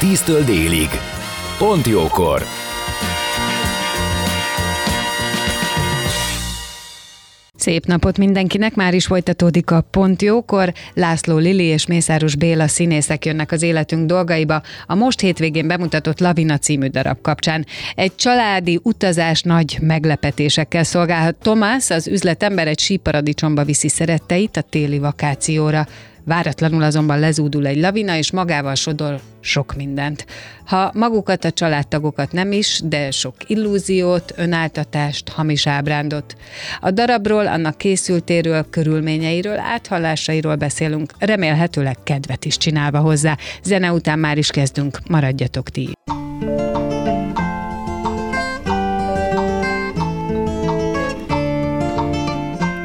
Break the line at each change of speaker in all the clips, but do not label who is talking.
10-től délig. Pont jókor!
Szép napot mindenkinek, már is folytatódik a Pont Jókor. László Lili és Mészáros Béla színészek jönnek az életünk dolgaiba a most hétvégén bemutatott Lavina című darab kapcsán. Egy családi utazás nagy meglepetésekkel szolgálhat. Tomás, az üzletember egy síparadicsomba viszi szeretteit a téli vakációra. Váratlanul azonban lezúdul egy lavina, és magával sodor sok mindent. Ha magukat a családtagokat nem is, de sok illúziót, önáltatást, hamis ábrándot. A darabról, annak készültéről, körülményeiről, áthallásairól beszélünk, remélhetőleg kedvet is csinálva hozzá. Zene után már is kezdünk, maradjatok ti.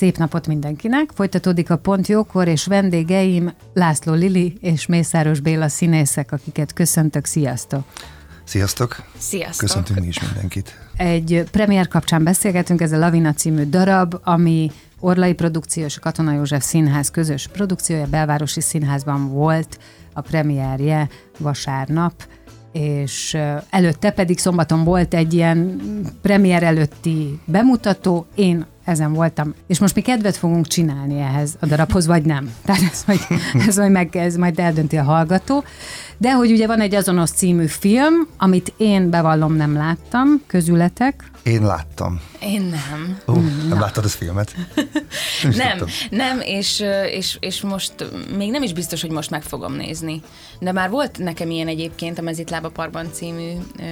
Szép napot mindenkinek! Folytatódik a Pont Jókor, és vendégeim László Lili és Mészáros Béla színészek, akiket köszöntök. Sziasztok!
Sziasztok!
Sziasztok!
Köszöntünk mi is mindenkit.
Egy premier kapcsán beszélgetünk, ez a Lavina című darab, ami Orlai Produkció és a Katona József Színház közös produkciója, Belvárosi Színházban volt a premierje vasárnap, és előtte pedig szombaton volt egy ilyen premier előtti bemutató, én ezen voltam, és most mi kedvet fogunk csinálni ehhez a darabhoz, vagy nem. Tehát ez majd, ez majd, meg, ez majd eldönti a hallgató. De hogy ugye van egy azonos című film, amit én bevallom nem láttam, közületek.
Én láttam.
Én nem.
Ó, uh, nem láttad az filmet?
Nem, nem, nem és, és, és most még nem is biztos, hogy most meg fogom nézni. De már volt nekem ilyen egyébként a Mezitlába Parkban című ö,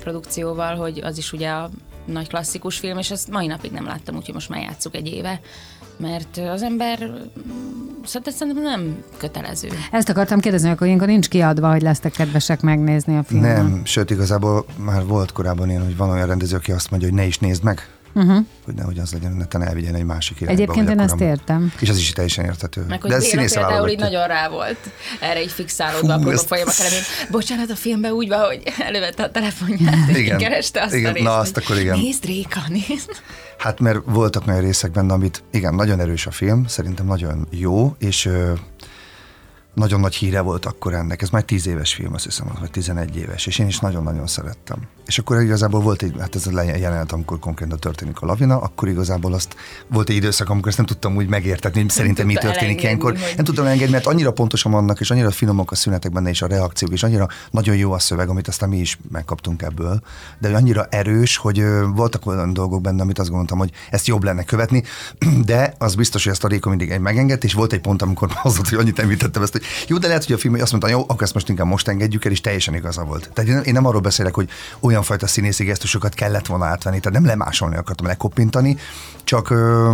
produkcióval, hogy az is ugye a nagy klasszikus film, és ezt mai napig nem láttam, úgyhogy most már játszuk egy éve mert az ember szóval szerintem nem kötelező.
Ezt akartam kérdezni, hogy ilyenkor nincs kiadva, hogy lesztek kedvesek megnézni a filmet.
Nem, sőt igazából már volt korábban ilyen, hogy van olyan rendező, aki azt mondja, hogy ne is nézd meg, uh-huh. hogy nehogy az legyen, neten elvigyen egy másik irányba.
Egyébként én ezt értem.
És az is teljesen érthető.
Meg hogy De ez például így nagyon rá volt erre így fixálódva Hú, a folyamat Bocsánat, a filmben úgy van, hogy elővette a telefonját, és igen, kereste azt
igen,
a részt.
Na, azt akkor igen.
Nézd, Réka, nézd.
Hát mert voltak olyan részek benne, amit igen, nagyon erős a film, szerintem nagyon jó, és nagyon nagy híre volt akkor ennek. Ez már 10 éves film, azt hiszem, vagy 11 éves, és én is nagyon-nagyon szerettem. És akkor igazából volt egy, hát ez a jelenet, amikor konkrétan történik a lavina, akkor igazából azt volt egy időszak, amikor ezt nem tudtam úgy megértetni, hogy szerintem mi történik ilyenkor. Hogy... Nem tudtam engedni, mert annyira pontosan vannak, és annyira finomok a szünetek benne, és a reakciók, és annyira nagyon jó a szöveg, amit aztán mi is megkaptunk ebből. De annyira erős, hogy voltak olyan dolgok benne, amit azt gondoltam, hogy ezt jobb lenne követni, de az biztos, hogy ezt a Réka mindig megengedt, és volt egy pont, amikor az hogy annyit említettem ezt, hogy jó, de lehet, hogy a film azt mondta, jó, akkor ezt most inkább most engedjük el, és teljesen igaza volt. Tehát én, nem arról beszélek, hogy olyan fajta színészi gesztusokat kellett volna átvenni, tehát nem lemásolni akartam, lekoppintani, csak,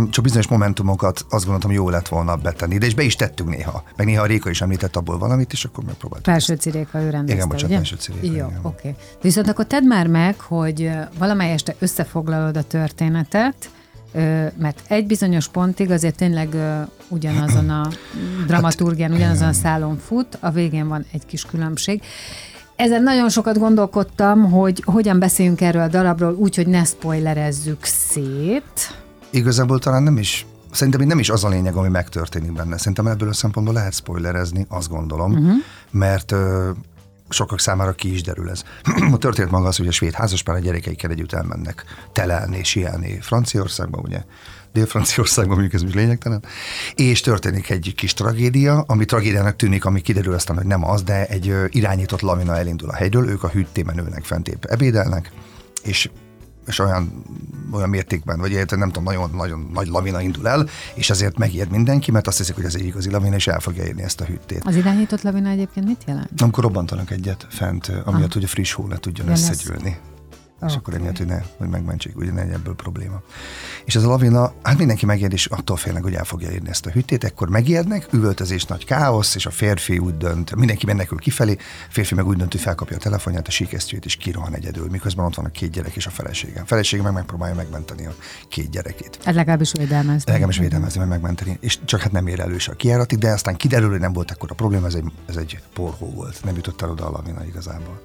csak bizonyos momentumokat azt gondoltam, jó lett volna betenni. De és be is tettünk néha. Meg néha a Réka is említett abból valamit, és akkor megpróbáltuk.
Felső Ciréka, ő rendezte,
Igen, bocsánat, Felső Ciréka.
Jó, oké. Okay. Viszont akkor tedd már meg, hogy valamely este összefoglalod a történetet, mert egy bizonyos pontig azért tényleg ugyanazon a dramaturgián, hát, ugyanazon a szálon fut, a végén van egy kis különbség. Ezen nagyon sokat gondolkodtam, hogy hogyan beszéljünk erről a darabról úgy, hogy ne spoilerezzük szét.
Igazából talán nem is Szerintem nem is az a lényeg, ami megtörténik benne. Szerintem ebből a szempontból lehet spoilerezni, azt gondolom, uh-huh. mert sokak számára ki is derül ez. a történet maga az, hogy a svéd házaspár a gyerekeikkel együtt elmennek telelni, sielni Franciaországba, ugye, Dél-Franciaországban, mondjuk ez is lényegtelen, és történik egy kis tragédia, ami tragédiának tűnik, ami kiderül aztán, hogy nem az, de egy irányított lamina elindul a hegyről, ők a hűtében ülnek fent épp ebédelnek, és és olyan, olyan mértékben, vagy érted, nem tudom, nagyon, nagyon nagy lavina indul el, és ezért megijed mindenki, mert azt hiszik, hogy ez egy igazi lavina, és el fogja érni ezt a hűtét.
Az irányított lavina egyébként mit jelent?
Amikor robbantanak egyet fent, amiatt, ah. hogy a friss hó le tudjon ja, összegyűlni okay. és akkor emiatt, hogy, ne, hogy megmentsék, ugye ne ebből probléma. És ez a lavina, hát mindenki megijed, és attól félnek, hogy el fogja érni ezt a hűtét, ekkor megijednek, üvöltözés, nagy káosz, és a férfi úgy dönt, mindenki menekül kifelé, a férfi meg úgy dönt, hogy felkapja a telefonját, a síkesztyűjét, és kirohan egyedül, miközben ott van a két gyerek és a felesége. A felesége meg megpróbálja megmenteni a két gyerekét.
Ez legalábbis védelmezni.
Legalábbis védelmezni, meg megmenteni. És csak hát nem ér elős a kiáratig, de aztán kiderül, hogy nem volt akkor a probléma, ez egy, ez egy porhó volt, nem jutott el oda a lavina igazából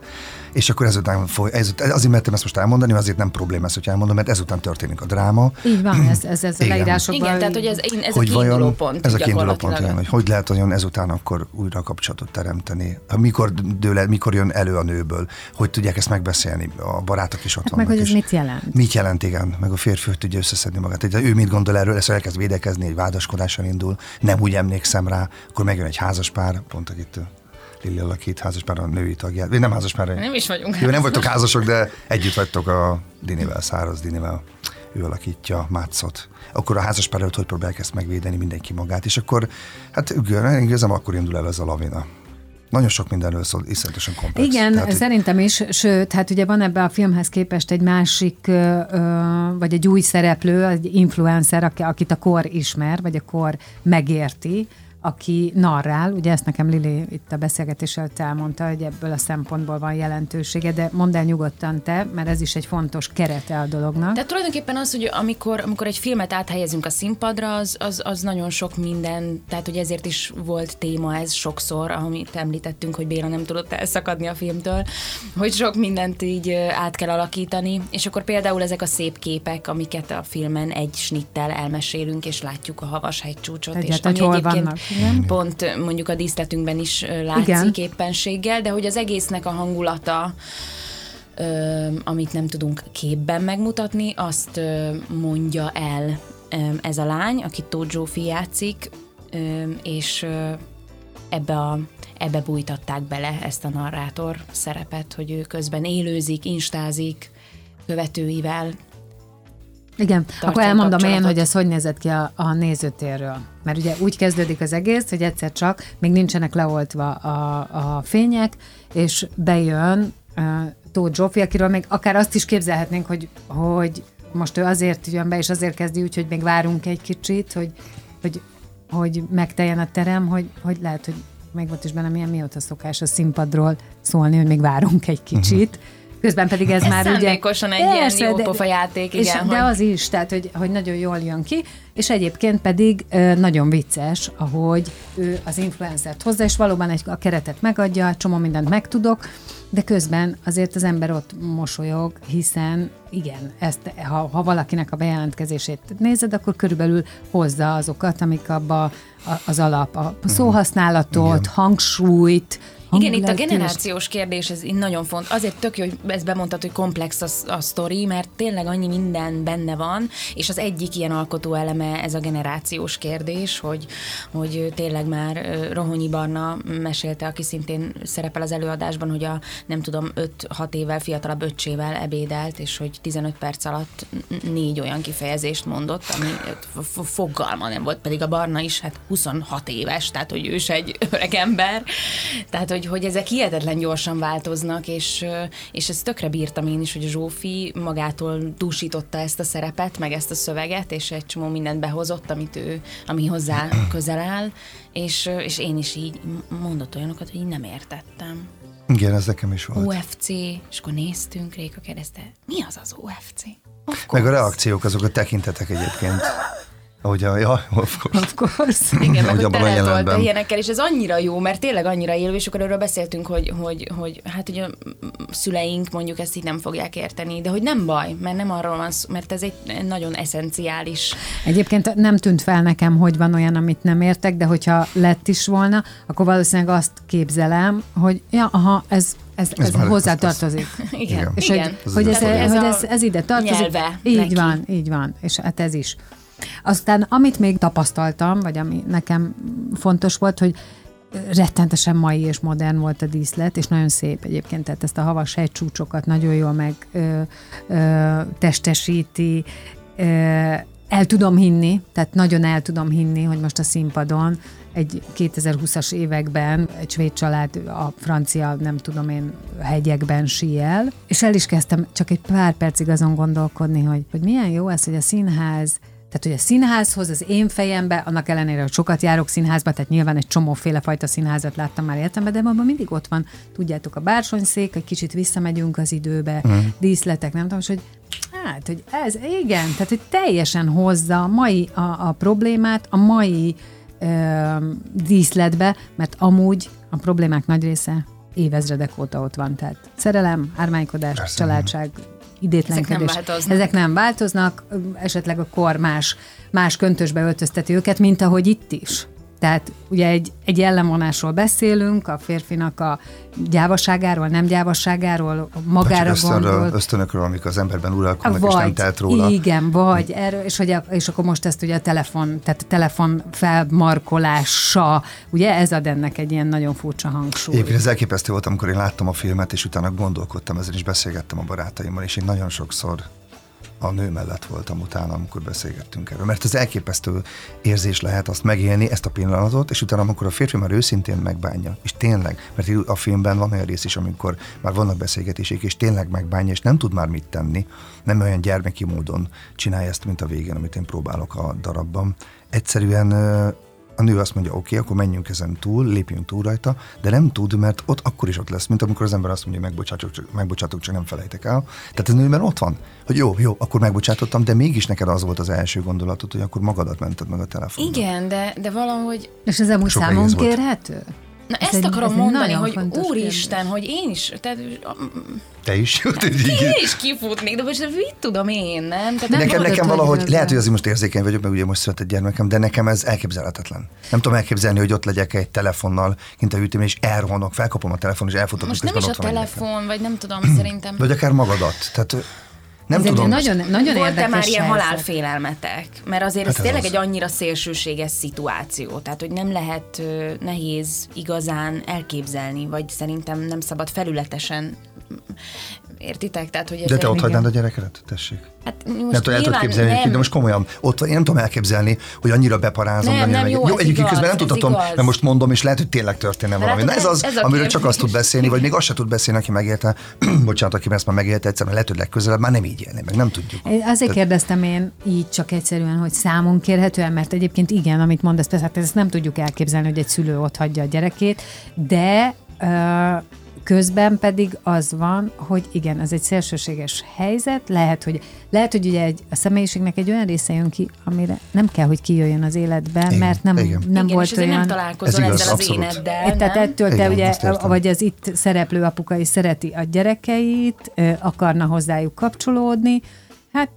és akkor ezután foly, ez, azért mertem ezt most elmondani, azért nem probléma hogy elmondom, mert ezután történik a dráma.
Így van, ez, ez, ez a leírásokban.
Igen, tehát hogy ez, ez hogy a kiinduló pont.
Ez a kiinduló pont, igen, hogy hogy lehet olyan ezután akkor újra kapcsolatot teremteni. Mikor, dőle, mikor jön elő a nőből, hogy tudják ezt megbeszélni, a barátok is ott hát
vannak. Meg hogy ez mit jelent?
Mit jelent, igen, meg a férfi, hogy tudja összeszedni magát. Hogy ő mit gondol erről, ezt elkezd védekezni, egy vádaskodással indul, nem úgy emlékszem rá, akkor megjön egy házas pár, pont akit Lili alakít házaspár a női tagját. Vagy nem házaspár.
Nem is vagyunk
Jó, nem vagytok házasok, de együtt vagytok a Dinivel, Száraz Dinivel. Ő alakítja Mátszot. Akkor a házaspár előtt hogy próbálják ezt megvédeni mindenki magát, és akkor, hát igazán akkor indul el ez a lavina. Nagyon sok mindenről szól, iszonyatosan komplex.
Igen, Tehát, szerintem is, sőt, hát ugye van ebbe a filmhez képest egy másik, vagy egy új szereplő, egy influencer, akit a kor ismer, vagy a kor megérti, aki narrál, ugye ezt nekem Lili itt a beszélgetés előtt elmondta, hogy ebből a szempontból van jelentősége, de mondd el nyugodtan te, mert ez is egy fontos kerete a dolognak.
De tulajdonképpen az, hogy amikor, amikor egy filmet áthelyezünk a színpadra, az, az, az nagyon sok minden, tehát hogy ezért is volt téma ez sokszor, amit említettünk, hogy Béla nem tudott elszakadni a filmtől, hogy sok mindent így át kell alakítani, és akkor például ezek a szép képek, amiket a filmen egy snittel elmesélünk, és látjuk a havas hegycsúcsot,
és ami egyébként vannak?
Igen. Pont mondjuk a díszletünkben is látszik Igen. éppenséggel, de hogy az egésznek a hangulata, amit nem tudunk képben megmutatni, azt mondja el ez a lány, aki Tóth Zsófi játszik, és ebbe a ebbe bújtatták bele ezt a narrátor szerepet, hogy ő közben élőzik, instázik követőivel,
igen, akkor elmondom én, hogy ez hogy nézett ki a, a nézőtérről. Mert ugye úgy kezdődik az egész, hogy egyszer csak még nincsenek leoltva a, a fények, és bejön uh, Tóth Zsófi, akiről még akár azt is képzelhetnénk, hogy, hogy most ő azért jön be, és azért kezdi úgy, hogy még várunk egy kicsit, hogy, hogy, hogy megteljen a terem, hogy, hogy lehet, hogy még volt is benne milyen mióta szokás a színpadról szólni, hogy még várunk egy kicsit. Uh-huh Közben pedig ez, ez már ugye...
egy Persze, ilyen jó játék, igen. És,
hogy... De az is, tehát hogy, hogy nagyon jól jön ki, és egyébként pedig nagyon vicces, ahogy ő az influencert hozza, és valóban egy, a keretet megadja, csomó mindent megtudok, de közben azért az ember ott mosolyog, hiszen igen, ezt, ha, ha valakinek a bejelentkezését nézed, akkor körülbelül hozza azokat, amik abba az alap, a mhm. szóhasználatot, igen. hangsúlyt,
igen, itt a generációs kérdés, ez nagyon fontos. Azért tök jó, hogy ezt bemondtad, hogy komplex a, a sztori, mert tényleg annyi minden benne van, és az egyik ilyen alkotó eleme ez a generációs kérdés, hogy, hogy tényleg már Rohonyi Barna mesélte, aki szintén szerepel az előadásban, hogy a nem tudom, 5-6 évvel fiatalabb öccsével ebédelt, és hogy 15 perc alatt négy olyan kifejezést mondott, ami fogalma nem volt, pedig a Barna is hát 26 éves, tehát hogy ő is egy öreg ember. Tehát, hogy, hogy ezek hihetetlen gyorsan változnak, és, és ezt tökre bírtam én is, hogy Zsófi magától dúsította ezt a szerepet, meg ezt a szöveget, és egy csomó mindent behozott, amit ő, ami hozzá közel áll, és, és én is így mondott olyanokat, hogy így nem értettem.
Igen, ez nekem is volt.
UFC, és akkor néztünk, Réka kérdezte, mi az az UFC?
Meg a reakciók, azok a tekintetek egyébként. Ahogy a, ja, of course.
Of course.
Igen, meg
abban a jelenetben.
ilyenekkel, és ez annyira jó, mert tényleg annyira élő, és akkor erről beszéltünk, hogy, hogy, hogy hát ugye a szüleink mondjuk ezt így nem fogják érteni, de hogy nem baj, mert nem arról van szó, mert ez egy nagyon eszenciális.
Egyébként nem tűnt fel nekem, hogy van olyan, amit nem értek, de hogyha lett is volna, akkor valószínűleg azt képzelem, hogy ja, aha, ez, ez, ez,
Ez
ez
már-
hozzá
ez- ez-
tartozik.
Igen,
És
igen.
hogy, hogy, ez,
Tehát,
hogy
a
ez, ez ide tartozik.
nyelve
így
neki.
van, így van. És hát ez is. Aztán amit még tapasztaltam, vagy ami nekem fontos volt, hogy rettentesen mai és modern volt a díszlet, és nagyon szép egyébként, tehát ezt a havas hegycsúcsokat nagyon jól meg ö, ö, testesíti, ö, el tudom hinni, tehát nagyon el tudom hinni, hogy most a színpadon egy 2020-as években egy svéd család a francia, nem tudom én, hegyekben síel, és el is kezdtem csak egy pár percig azon gondolkodni, hogy, hogy milyen jó ez, hogy a színház tehát, hogy a színházhoz az én fejembe, annak ellenére, hogy sokat járok színházba, tehát nyilván egy csomóféle fajta színházat láttam már életemben, de abban mindig ott van, tudjátok, a bársonyszék, egy kicsit visszamegyünk az időbe, mm. díszletek, nem tudom, és hogy hát, hogy ez, igen, tehát, hogy teljesen hozza a mai a, a problémát, a mai ö, díszletbe, mert amúgy a problémák nagy része évezredek óta ott van. Tehát szerelem, ármánykodás,
Persze.
családság, idétlenkedés.
Ezek nem változnak.
Ezek nem változnak, esetleg a kor más, más köntösbe öltözteti őket, mint ahogy itt is. Tehát ugye egy, egy jellemvonásról beszélünk, a férfinak a gyávaságáról, nem gyávaságáról, magára
Csak
gondol.
ösztönökről, amik az emberben uralkodnak, és nem telt róla.
Igen, vagy erről, és, hogy és akkor most ezt ugye a telefon, tehát a telefon felmarkolása, ugye ez ad ennek egy ilyen nagyon furcsa hangsúly.
Egyébként ez elképesztő volt, amikor én láttam a filmet, és utána gondolkodtam ezen, és beszélgettem a barátaimmal, és én nagyon sokszor a nő mellett voltam utána, amikor beszélgettünk erről. Mert ez elképesztő érzés lehet azt megélni, ezt a pillanatot, és utána, amikor a férfi már őszintén megbánja, és tényleg, mert a filmben van olyan rész is, amikor már vannak beszélgetések, és tényleg megbánja, és nem tud már mit tenni, nem olyan gyermeki módon csinálja ezt, mint a végén, amit én próbálok a darabban. Egyszerűen a nő azt mondja, oké, okay, akkor menjünk ezen túl, lépjünk túl rajta, de nem tud, mert ott akkor is ott lesz, mint amikor az ember azt mondja, megbocsátok, csak, megbocsátok, csak nem felejtek el. Tehát a nőben ott van, hogy jó, jó, akkor megbocsátottam, de mégis neked az volt az első gondolatod, hogy akkor magadat mented meg a telefonba.
Igen, de, de valahogy
És ez amúgy számon
egész volt.
Na
Ez
ezt
egy-
akarom
ez egy
mondani, hogy úristen,
kérdés.
hogy én is, tehát
Te is?
én is kifutnék, de most mit tudom én, nem? Tehát
Nem
nekem, nekem
hogy
valahogy,
ez
lehet, hogy azért most érzékeny vagyok, mert ugye most született gyermekem, de nekem ez elképzelhetetlen. Nem tudom elképzelni, hogy ott legyek egy telefonnal, kint a hűtőben, és elrohanok, felkapom a telefon, és elfutok,
Most nem is a telefon, vagy nem tudom, szerintem.
Vagy akár magadat. Tehát nem
Ez
tudom.
nagyon, nagyon
Volt-e már ilyen
helyzet.
halálfélelmetek? Mert azért ez
Hát ez
tényleg
az.
egy annyira szélsőséges szituáció, tehát hogy nem lehet nehéz igazán elképzelni, vagy szerintem nem szabad felületesen Értitek? Tehát, hogy
De te ott hagynád a gyerekedet? Tessék.
Hát most
nem tudom, el tudod képzelni,
nem.
de most komolyan, ott van, én nem tudom elképzelni, hogy annyira beparázom.
Nem, nem, jó, ez
egyébként
igaz,
közben nem tudhatom, mert most mondom, és lehet, hogy tényleg történne
De
valami. Na ez az,
ez
amiről csak azt tud beszélni, vagy még azt se tud beszélni, aki megélte, bocsánat, aki ezt már megélte egyszer, mert lehet, hogy legközelebb már nem így élni, meg nem tudjuk.
Azért kérdeztem én így csak egyszerűen, hogy számon kérhetően, mert egyébként igen, amit mondasz, persze hát ezt nem tudjuk elképzelni, hogy egy szülő ott hagyja a gyerekét, de közben pedig az van, hogy igen, ez egy szélsőséges helyzet, lehet, hogy, lehet, hogy ugye egy, a személyiségnek egy olyan része jön ki, amire nem kell, hogy kijöjjön az életben,
Igen,
mert nem,
igen.
nem
Igen,
volt
és
olyan...
nem találkozol
Ez igaz,
ezzel az
abszolút.
éneddel,
Tehát ettől te
Igen,
ugye,
azt értem.
vagy az itt szereplő apuka is szereti a gyerekeit, akarna hozzájuk kapcsolódni, hát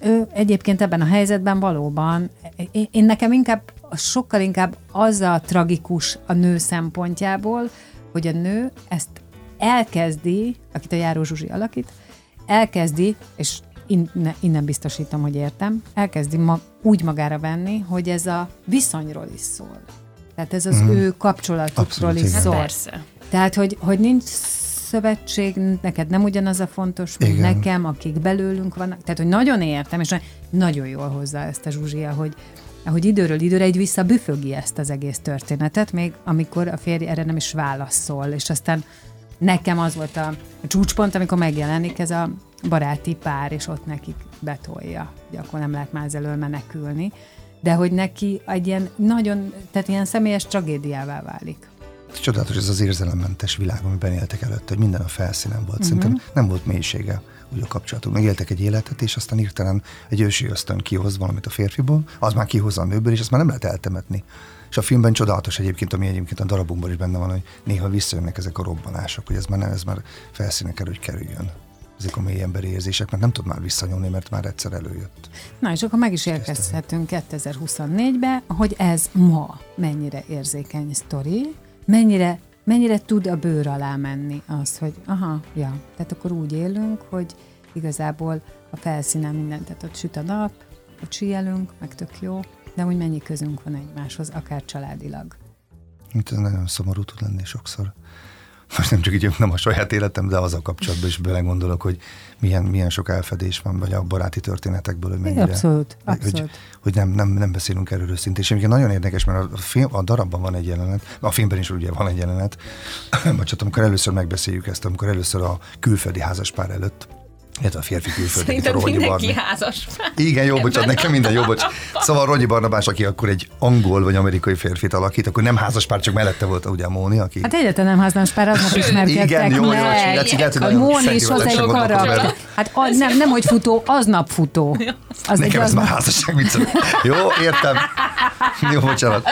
ő egyébként ebben a helyzetben valóban, én, én nekem inkább, sokkal inkább az a tragikus a nő szempontjából, hogy a nő ezt elkezdi, akit a Járó Zsuzsi alakít, elkezdi, és innen, innen biztosítom, hogy értem, elkezdi ma, úgy magára venni, hogy ez a viszonyról is szól. Tehát ez az mm. ő kapcsolatukról
Abszolút,
is
igen.
Hát
szól.
persze.
Tehát, hogy, hogy nincs szövetség, neked nem ugyanaz a fontos, mint
Igen.
nekem, akik belőlünk vannak. Tehát, hogy nagyon értem, és nagyon jól hozza ezt a Zsuzsia, hogy ahogy időről időre egy vissza büfögi ezt az egész történetet, még amikor a férj erre nem is válaszol, és aztán nekem az volt a, csúcspont, amikor megjelenik ez a baráti pár, és ott nekik betolja, hogy akkor nem lehet már elől menekülni, de hogy neki egy ilyen nagyon, tehát ilyen személyes tragédiává válik.
Csodálatos ez az érzelemmentes világ, amiben éltek előtt, hogy minden a felszínen volt. Szerintem uh-huh. nem volt mélysége úgy a kapcsolatunk. Megéltek egy életet, és aztán hirtelen egy ősi ösztön kihoz valamit a férfiból, az már kihozza a nőből, és azt már nem lehet eltemetni. És a filmben csodálatos egyébként, ami egyébként a darabunkban is benne van, hogy néha visszajönnek ezek a robbanások, hogy ez már nem, ez már felszíne kell, hogy kerüljön ezek a mély emberi érzések, mert nem tud már visszanyúlni, mert már egyszer előjött.
Na és akkor meg is érkezhetünk 2024-be, hogy ez ma mennyire érzékeny sztori, mennyire, mennyire tud a bőr alá menni az, hogy aha, ja, tehát akkor úgy élünk, hogy igazából a felszínen mindent, tehát ott süt a nap, ott síelünk, meg tök jó, de hogy mennyi közünk van egymáshoz, akár családilag.
Hát ez nagyon szomorú tud lenni sokszor most nem csak így nem a saját életem, de az a kapcsolatban is belegondolok, hogy milyen, milyen sok elfedés van, vagy a baráti történetekből, hogy mennyire.
Abszolút,
abszolút. Hogy, hogy nem, nem, nem beszélünk erről őszintén. És nagyon érdekes, mert a, film, a darabban van egy jelenet, a filmben is ugye van egy jelenet, csak amikor először megbeszéljük ezt, amikor először a külföldi házaspár előtt illetve a férfi külföldi,
Szerintem a mindenki házas.
Igen, jó, bocsánat, nekem minden jó, bocs. Szóval Rogyi Barnabás, aki akkor egy angol vagy amerikai férfit alakít, akkor nem házas pár, csak mellette volt ugye a Móni, aki...
Hát egyáltalán nem házas pár, aznap ismerkedtek
Igen, jó, jó,
meg. A Móni is hozzá egy karakter. Hát az, nem, nem, hogy futó, aznap futó.
Az Nekem ez már házasság vicc. Jó, értem. Jó, bocsánat.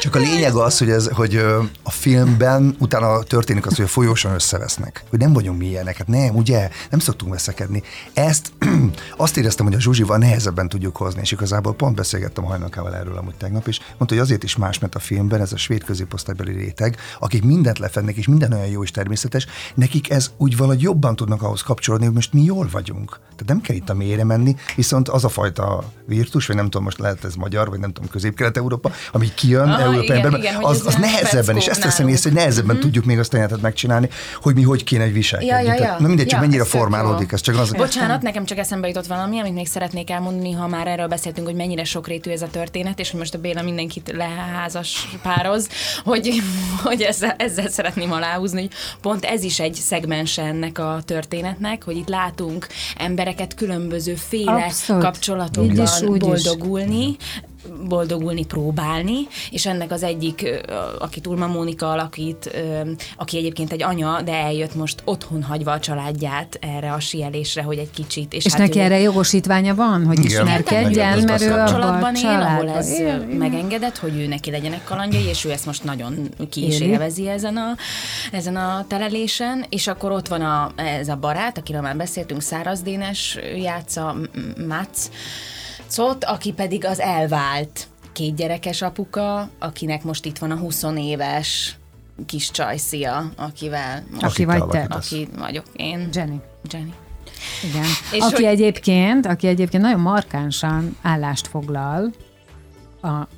Csak a lényeg az, hogy, ez, hogy a filmben utána történik az, hogy a folyósan összevesznek. Hogy nem vagyunk mi ilyenek. Hát nem, ugye? Nem szoktunk veszekedni. Ezt azt éreztem, hogy a Zsuzsival nehezebben tudjuk hozni, és igazából pont beszélgettem a hajnalkával erről amúgy tegnap is. Mondta, hogy azért is más, mert a filmben ez a svéd középosztálybeli réteg, akik mindent lefednek, és minden olyan jó és természetes, nekik ez úgy valahogy jobban tudnak ahhoz kapcsolódni, hogy most mi jól vagyunk. Tehát nem kell itt a mélyre menni, viszont az a fajta virtus, vagy nem tudom, most lehet ez magyar, vagy nem tudom, közép-kelet-európa, ami kijön Aha, Európa igen, igen, az, az nehezebben, és ezt teszem észre, hogy nehezebben mm-hmm. tudjuk még azt a megcsinálni, hogy mi hogy kéne egy viselkedni. Ja, ja, ja. Na mindegy, csak ja, mennyire formálódik, ez csak az.
Bocsánat, nekem csak eszembe jutott valami, amit még szeretnék elmondani, ha már erről beszéltünk, hogy mennyire sokrétű ez a történet, és hogy most a Béla mindenkit leházas pároz, hogy, hogy ezzel, ezzel szeretném aláhúzni, hogy pont ez is egy szegmens ennek a történetnek, hogy itt látunk embereket különböző féle Abszolút. kapcsolatokban boldogulni, is boldogulni próbálni, és ennek az egyik, aki Tulma Mónika alakít, aki egyébként egy anya, de eljött most otthon hagyva a családját erre a sielésre, hogy egy kicsit.
És, és hát neki ő... erre jogosítványa van, hogy ismerkedjen, mert ő
abban él, ahol ez él, megengedett, hogy ő neki legyenek kalandjai, és ő ezt most nagyon ki is élvezi ezen a, ezen a telelésen, és akkor ott van a, ez a barát, akiről már beszéltünk, Száraz Dénes játsza, Mácz, Szót, aki pedig az elvált két gyerekes apuka, akinek most itt van a 20 éves kis csajszia, akivel most,
aki vagy te.
Aki vagyok én.
Jenny.
Jenny.
Igen. És aki hogy... egyébként, aki egyébként nagyon markánsan állást foglal a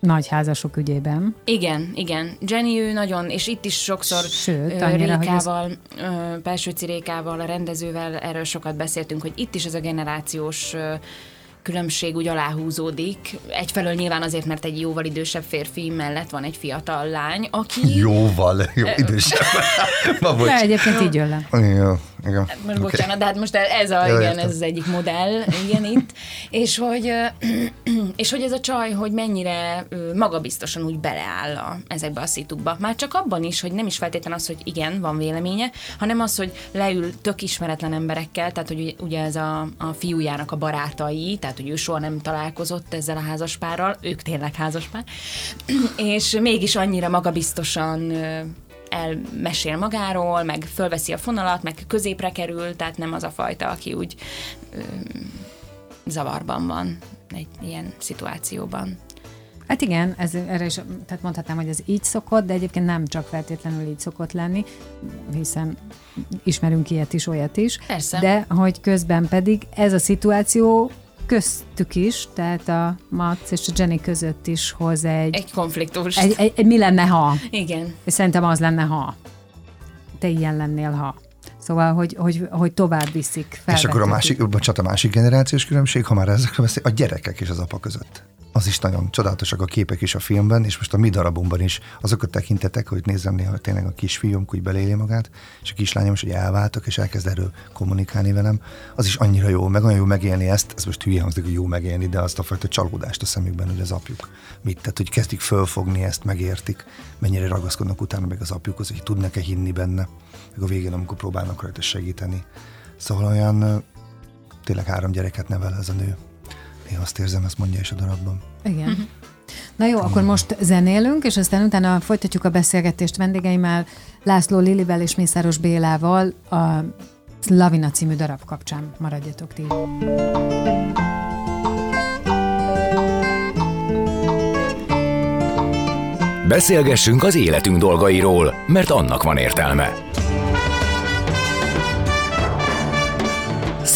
nagy házasok ügyében.
Igen, igen. Jenny ő nagyon, és itt is sokszor Sőt, annyira, Rékával, ez... Pelsőci Rékával, a rendezővel erről sokat beszéltünk, hogy itt is ez a generációs különbség úgy aláhúzódik. Egyfelől nyilván azért, mert egy jóval idősebb férfi mellett van egy fiatal lány, aki...
Jóval, jó idősebb.
Ma, bocs. De egyébként így jön le.
Jó, igen.
Hát most okay. bocsánat, de hát most ez a, Jó, igen, ez az egyik modell, igen, itt. És hogy, és hogy ez a csaj, hogy mennyire magabiztosan úgy beleáll a, ezekbe a szitukba. Már csak abban is, hogy nem is feltétlen az, hogy igen, van véleménye, hanem az, hogy leül tök ismeretlen emberekkel, tehát hogy ugye ez a, a fiújának a barátai, tehát hogy ő soha nem találkozott ezzel a házaspárral, ők tényleg házaspár, és mégis annyira magabiztosan elmesél magáról, meg fölveszi a fonalat, meg középre kerül, tehát nem az a fajta, aki úgy ö, zavarban van egy ilyen szituációban.
Hát igen, ez, erre is, tehát mondhatnám, hogy ez így szokott, de egyébként nem csak feltétlenül így szokott lenni, hiszen ismerünk ilyet is, olyat is.
Persze.
De hogy közben pedig ez a szituáció köztük is, tehát a Mac és a Jenny között is hoz egy...
Egy konfliktus.
Egy, egy, egy mi lenne, ha.
Igen.
És szerintem az lenne, ha. Te ilyen lennél, ha. Szóval, hogy, hogy, hogy tovább viszik.
És akkor a másik, bocsánat, a másik generációs különbség, ha már ezekről beszél, a gyerekek és az apa között az is nagyon csodálatosak a képek is a filmben, és most a mi darabunkban is azokat tekintetek, hogy nézem néha tényleg a kisfiúm úgy beléli magát, és a kislányom is, hogy elváltak, és elkezd erről kommunikálni velem. Az is annyira jó, meg olyan jó megélni ezt, ez most hülye hangzik, hogy jó megélni, de azt a fajta csalódást a szemükben, hogy az apjuk mit tett, hogy kezdik fölfogni ezt, megértik, mennyire ragaszkodnak utána meg az apjukhoz, hogy tudnak-e hinni benne, meg a végén, amikor próbálnak rajta segíteni. Szóval olyan tényleg három gyereket nevel ez a nő. Én azt érzem, ezt mondja is a darabban.
Igen. Uh-huh. Na jó, akkor most zenélünk, és aztán utána folytatjuk a beszélgetést vendégeimmel, László Lilivel és Mészáros Bélával a Lavina című darab kapcsán. Maradjatok ti.
Beszélgessünk az életünk dolgairól, mert annak van értelme.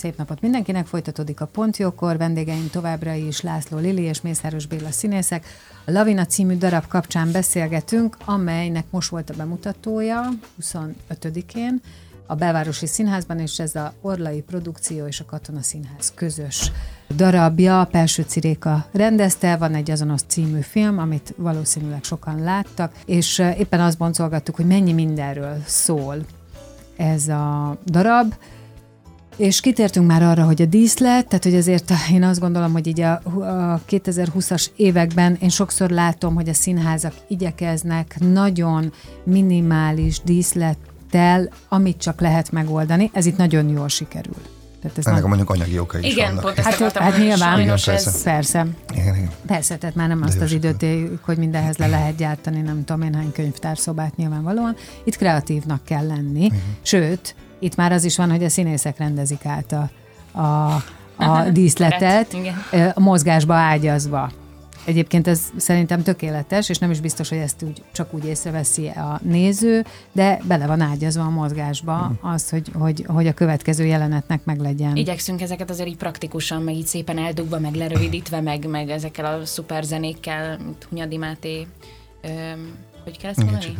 Szép napot mindenkinek, folytatódik a Pontjókor, vendégeim továbbra is László Lili és Mészáros Béla színészek. A Lavina című darab kapcsán beszélgetünk, amelynek most volt a bemutatója 25-én a Belvárosi Színházban, és ez a Orlai Produkció és a Katona Színház közös darabja. Perső Ciréka rendezte, van egy azonos című film, amit valószínűleg sokan láttak, és éppen azt boncolgattuk, hogy mennyi mindenről szól ez a darab, és kitértünk már arra, hogy a díszlet, tehát hogy azért én azt gondolom, hogy így a, a 2020-as években én sokszor látom, hogy a színházak igyekeznek nagyon minimális díszlettel, amit csak lehet megoldani. Ez itt nagyon jól sikerül.
Tehát ez Ennek nagy... mondjuk anyagi okai is
igen,
vannak.
Pont ezt
hát, hát nyilván,
igen, persze.
persze.
Igen, igen.
Persze, tehát már nem De azt az időt éljük, hogy mindenhez le lehet gyártani, nem tudom én hány könyvtárszobát nyilvánvalóan. Itt kreatívnak kell lenni, uh-huh. sőt, itt már az is van, hogy a színészek rendezik át a, a, a díszletet a mozgásba ágyazva. Egyébként ez szerintem tökéletes, és nem is biztos, hogy ezt úgy, csak úgy észreveszi a néző, de bele van ágyazva a mozgásba az, hogy, hogy, hogy a következő jelenetnek meg legyen.
Igyekszünk ezeket azért így praktikusan, meg így szépen eldugva, meg lerövidítve, meg, meg ezekkel a szuper zenékkel, mint Hunyadi Máté, öm, hogy kell ezt mondani?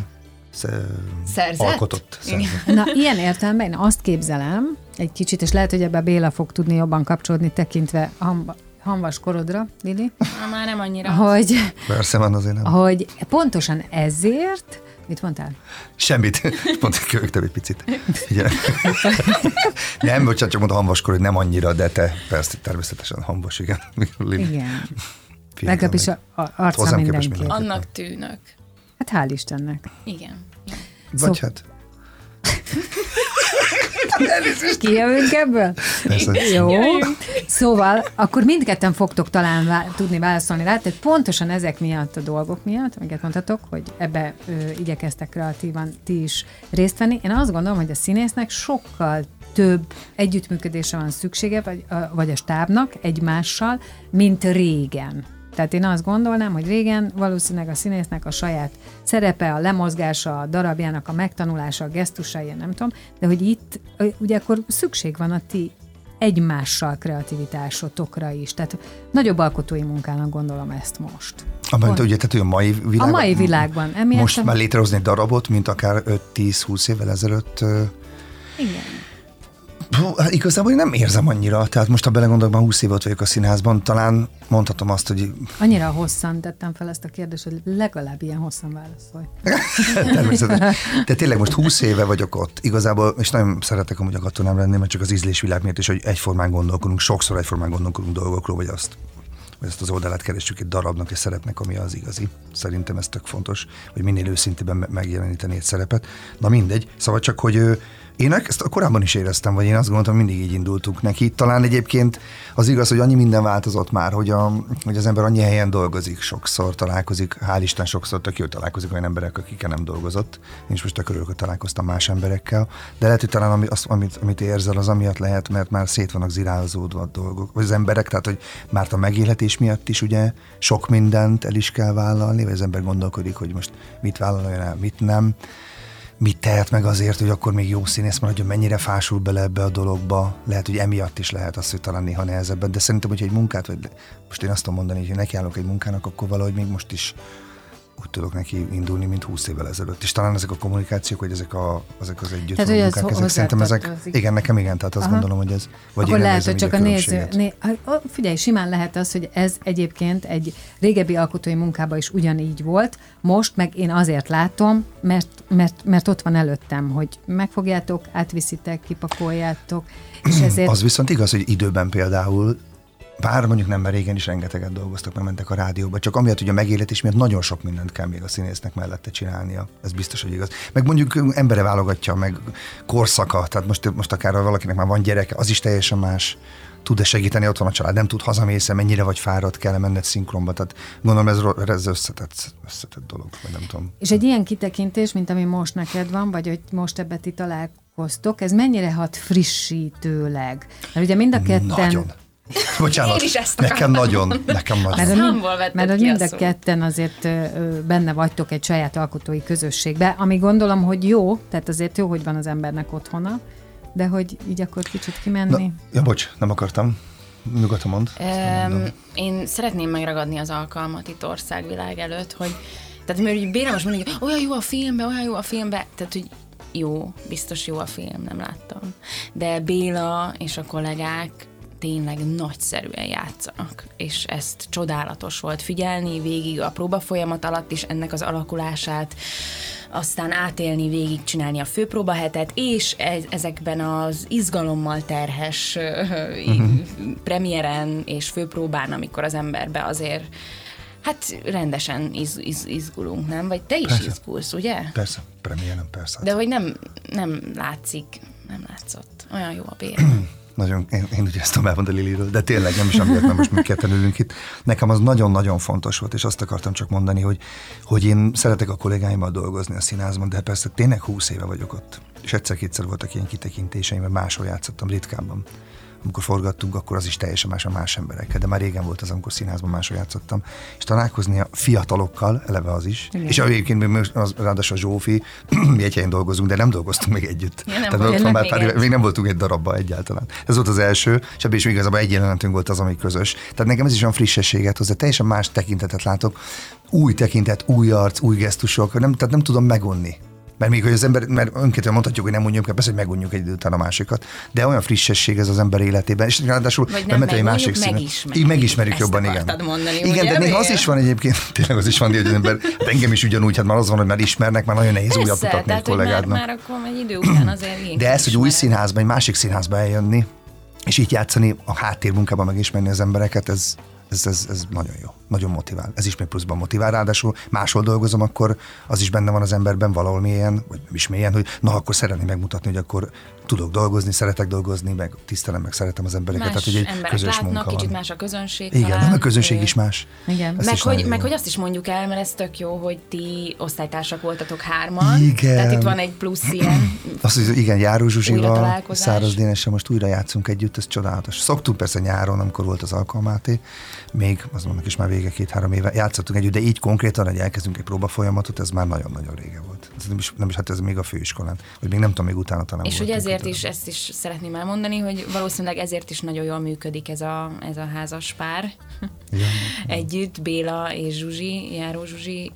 Szerzett? alkotott.
Szerzett. Na, ilyen értelemben én azt képzelem, egy kicsit, és lehet, hogy ebbe Béla fog tudni jobban kapcsolódni, tekintve hamba, hanvas korodra, Lili.
Na, már nem annyira.
Hogy,
Persze van azért nem.
Hogy pontosan ezért Mit mondtál?
Semmit. Pont köhögtem egy picit. nem, bocsánat, csak mondta hanvaskor, hogy nem annyira, de te persze természetesen hanvas, igen.
Igen. Legalábbis a, a arca mindenki.
Annak tűnök.
Hát hál' Istennek.
Igen.
Vagy Szó... hát...
Kijövünk ebből?
Persze.
Jó. Szóval, akkor mindketten fogtok talán vá- tudni válaszolni rá, tehát pontosan ezek miatt a dolgok miatt, amiket mondhatok, hogy ebbe ö, igyekeztek kreatívan ti is részt venni. Én azt gondolom, hogy a színésznek sokkal több együttműködésre van szüksége, vagy, vagy a stábnak egymással, mint régen. Tehát én azt gondolnám, hogy régen valószínűleg a színésznek a saját szerepe, a lemozgása, a darabjának a megtanulása, a gesztusai, nem tudom, de hogy itt ugye akkor szükség van a ti egymással kreativitásotokra is. Tehát nagyobb alkotói munkának gondolom ezt most.
Amint ugye, tehát a mai világban.
A mai világban.
Emiatt most már létrehozni egy darabot, mint akár 5-10-20 évvel ezelőtt.
Igen.
Hát igazából én nem érzem annyira, tehát most ha belegondolok, már 20 évet vagyok a színházban, talán mondhatom azt, hogy...
Annyira hosszan tettem fel ezt a kérdést, hogy legalább ilyen hosszan válaszolj.
Természetesen. De tényleg most 20 éve vagyok ott, igazából, és nagyon szeretek amúgy a katonám lenni, mert csak az ízlésvilág miatt is, hogy egyformán gondolkodunk, sokszor egyformán gondolkodunk dolgokról, vagy azt vagy ezt az oldalát keressük egy darabnak és szerepnek, ami az igazi. Szerintem ez tök fontos, hogy minél őszintében megjeleníteni egy szerepet. Na mindegy, szóval csak, hogy én ezt korábban is éreztem, vagy én azt gondoltam, mindig így indultunk neki. Talán egyébként az igaz, hogy annyi minden változott már, hogy, a, hogy az ember annyi helyen dolgozik, sokszor találkozik, hál' Isten sokszor tök jó találkozik olyan emberek, akikkel nem dolgozott. Én is most tök örülök, hogy találkoztam más emberekkel. De lehet, hogy talán ami, az, amit, amit érzel, az amiatt lehet, mert már szét vannak zirálozódva a dolgok, vagy az emberek, tehát hogy már a megélhetés miatt is ugye sok mindent el is kell vállalni, vagy az ember gondolkodik, hogy most mit vállalja el, mit nem mit tehet meg azért, hogy akkor még jó színész maradjon, mennyire fásul bele ebbe a dologba. Lehet, hogy emiatt is lehet az, hogy talán néha nehezebben, de szerintem, hogy egy munkát, vagy most én azt tudom mondani, hogy nekiállok egy munkának, akkor valahogy még most is úgy tudok neki indulni, mint 20 évvel ezelőtt. És talán ezek a kommunikációk, hogy ezek, a, ezek az együtt
tehát,
munkák,
ez
ezek szerintem ezek, igen, nekem igen, tehát azt Aha. gondolom, hogy ez,
vagy Akkor lehet, hogy csak a, a néző, né, figyelj, simán lehet az, hogy ez egyébként egy régebbi alkotói munkában is ugyanígy volt, most meg én azért látom, mert, mert, mert ott van előttem, hogy megfogjátok, átviszitek, kipakoljátok, és ezért...
Az viszont igaz, hogy időben például bár mondjuk nem, mert régen is rengeteget dolgoztak, mert mentek a rádióba, csak amiatt, hogy a megéletés miatt nagyon sok mindent kell még a színésznek mellette csinálnia. Ez biztos, hogy igaz. Meg mondjuk embere válogatja, meg korszaka, tehát most, most akár valakinek már van gyereke, az is teljesen más tud-e segíteni, ott van a család, nem tud hazamész mennyire vagy fáradt, kell menned szinkronba, tehát gondolom ez, ez összetett, összetett dolog, vagy nem tudom.
És egy ilyen kitekintés, mint ami most neked van, vagy hogy most ebbe ti találkoztok, ez mennyire hat frissítőleg? Mert ugye mind a ketten...
Nagyon Bocsánat, Én is ezt nekem nagyon, nekem nagyon.
Mert, mind, mert hogy mind a ketten azért benne vagytok egy saját alkotói közösségbe, ami gondolom, hogy jó, tehát azért jó, hogy van az embernek otthona, de hogy így akkor kicsit kimenni. Na,
ja, bocs, nem akartam. Nyugodtan mond.
Um, én szeretném megragadni az alkalmat itt országvilág előtt, hogy tehát mert hogy Béla most mondja, hogy olyan jó a filmbe, olyan jó a filmbe, tehát hogy jó, biztos jó a film, nem láttam. De Béla és a kollégák tényleg nagyszerűen játszanak, és ezt csodálatos volt figyelni végig a próba folyamat alatt is ennek az alakulását, aztán átélni, végig csinálni a főpróbahetet, és ez, ezekben az izgalommal terhes uh-huh. premieren és főpróbán, amikor az emberbe azért Hát rendesen iz, iz, izgulunk, nem? Vagy te is persze. izgulsz, ugye?
Persze, premiéren persze.
De hogy nem, nem látszik, nem látszott. Olyan jó a bér.
nagyon, én, én ugye ezt tudom elmondani Liliről, de tényleg nem is amiatt, mert most mi ketten ülünk itt. Nekem az nagyon-nagyon fontos volt, és azt akartam csak mondani, hogy, hogy én szeretek a kollégáimmal dolgozni a színházban, de persze tényleg húsz éve vagyok ott. És egyszer-kétszer voltak ilyen kitekintéseim, mert máshol játszottam ritkábban amikor forgattunk, akkor az is teljesen más a más emberekkel, de már régen volt az, amikor színházban máshol játszottam, és találkozni a fiatalokkal, eleve az is, Igen. és egyébként még az, ráadásul a Zsófi, mi egy helyen dolgozunk, de nem dolgoztunk még együtt. Ja, nem Tehát ott már pár éve, még nem voltunk egy darabban egyáltalán. Ez volt az első, és ebből is igazából egy jelenetünk volt az, ami közös. Tehát nekem ez is olyan frissességet hozzá, teljesen más tekintetet látok, új tekintet, új arc, új gesztusok, nem, tehát nem tudom megunni mert még hogy az ember, mert önkéntelen mondhatjuk, hogy nem mondjuk, persze, hogy megunjuk egy idő után a másikat, de olyan frissesség ez az ember életében, és ráadásul
nem egy másik színe. Így
megismerjük jobban, igen.
Mondani,
igen, de néha az is van egyébként, tényleg az is van, hogy az ember, hát engem is ugyanúgy, hát már az van, hogy már ismernek, már nagyon nehéz újra mutatni egy kollégádnak.
Már, már akkor egy idő után azért
De ez, hogy új színházba, egy másik színházba eljönni, és így játszani a háttérmunkában megismerni az embereket, ez, ez, ez, ez nagyon jó, nagyon motivál. Ez is még pluszban motivál, ráadásul máshol dolgozom, akkor az is benne van az emberben valahol mélyen, vagy nem is mélyen, hogy na akkor szeretném megmutatni, hogy akkor tudok dolgozni, szeretek dolgozni, meg tisztelem, meg szeretem az embereket.
Más tehát, hogy egy közös látnak, munka kicsit van. más a közönség.
Igen, talán, nem a közönség is más.
Igen. meg, is hogy, meg hogy azt is mondjuk el, mert ez tök jó, hogy ti osztálytársak voltatok hárman. Igen. Tehát itt van egy plusz ilyen.
Azt, hogy igen, Járó Zsuzsival, Száraz Dénessel most újra játszunk együtt, ez csodálatos. Szoktunk persze nyáron, amikor volt az alkalmáté, még, az mondjuk is már vége két-három éve, játszottunk együtt, de így konkrétan, hogy elkezdünk egy próba folyamatot, ez már nagyon-nagyon rége volt. Ez nem is, nem is, hát ez még a főiskolán, vagy még nem tudom, még utána talán.
És hogy ezért is, ezt is szeretném elmondani, hogy valószínűleg ezért is nagyon jól működik ez a, ez a házas pár. Ja. Együtt, Béla és Zsuzsi, Járó Zsuzsi,